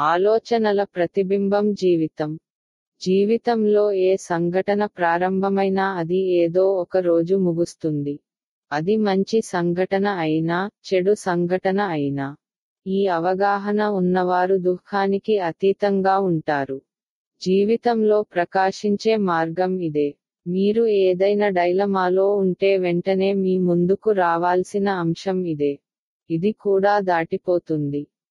ఆలోచనల ప్రతిబింబం జీవితం. జీవితంలో ఏ సంఘటన ప్రారంభమైనా అది ఏదో ఒక రోజు ముగుస్తుంది. అది మంచి సంఘటన అయినా చెడు సంఘటన అయినా. ఈ అవగాహన ఉన్నవారు దుఃఖానికి అతీతంగా ఉంటారు. జీవితంలో ప్రకాశించే మార్గం ఇదే. మీరు ఏదైనా డైలమాలో ఉంటే వెంటనే మీ ముందుకు రావాల్సిన అంశం ఇదే. ఇది కూడా దాటిపోతుంది.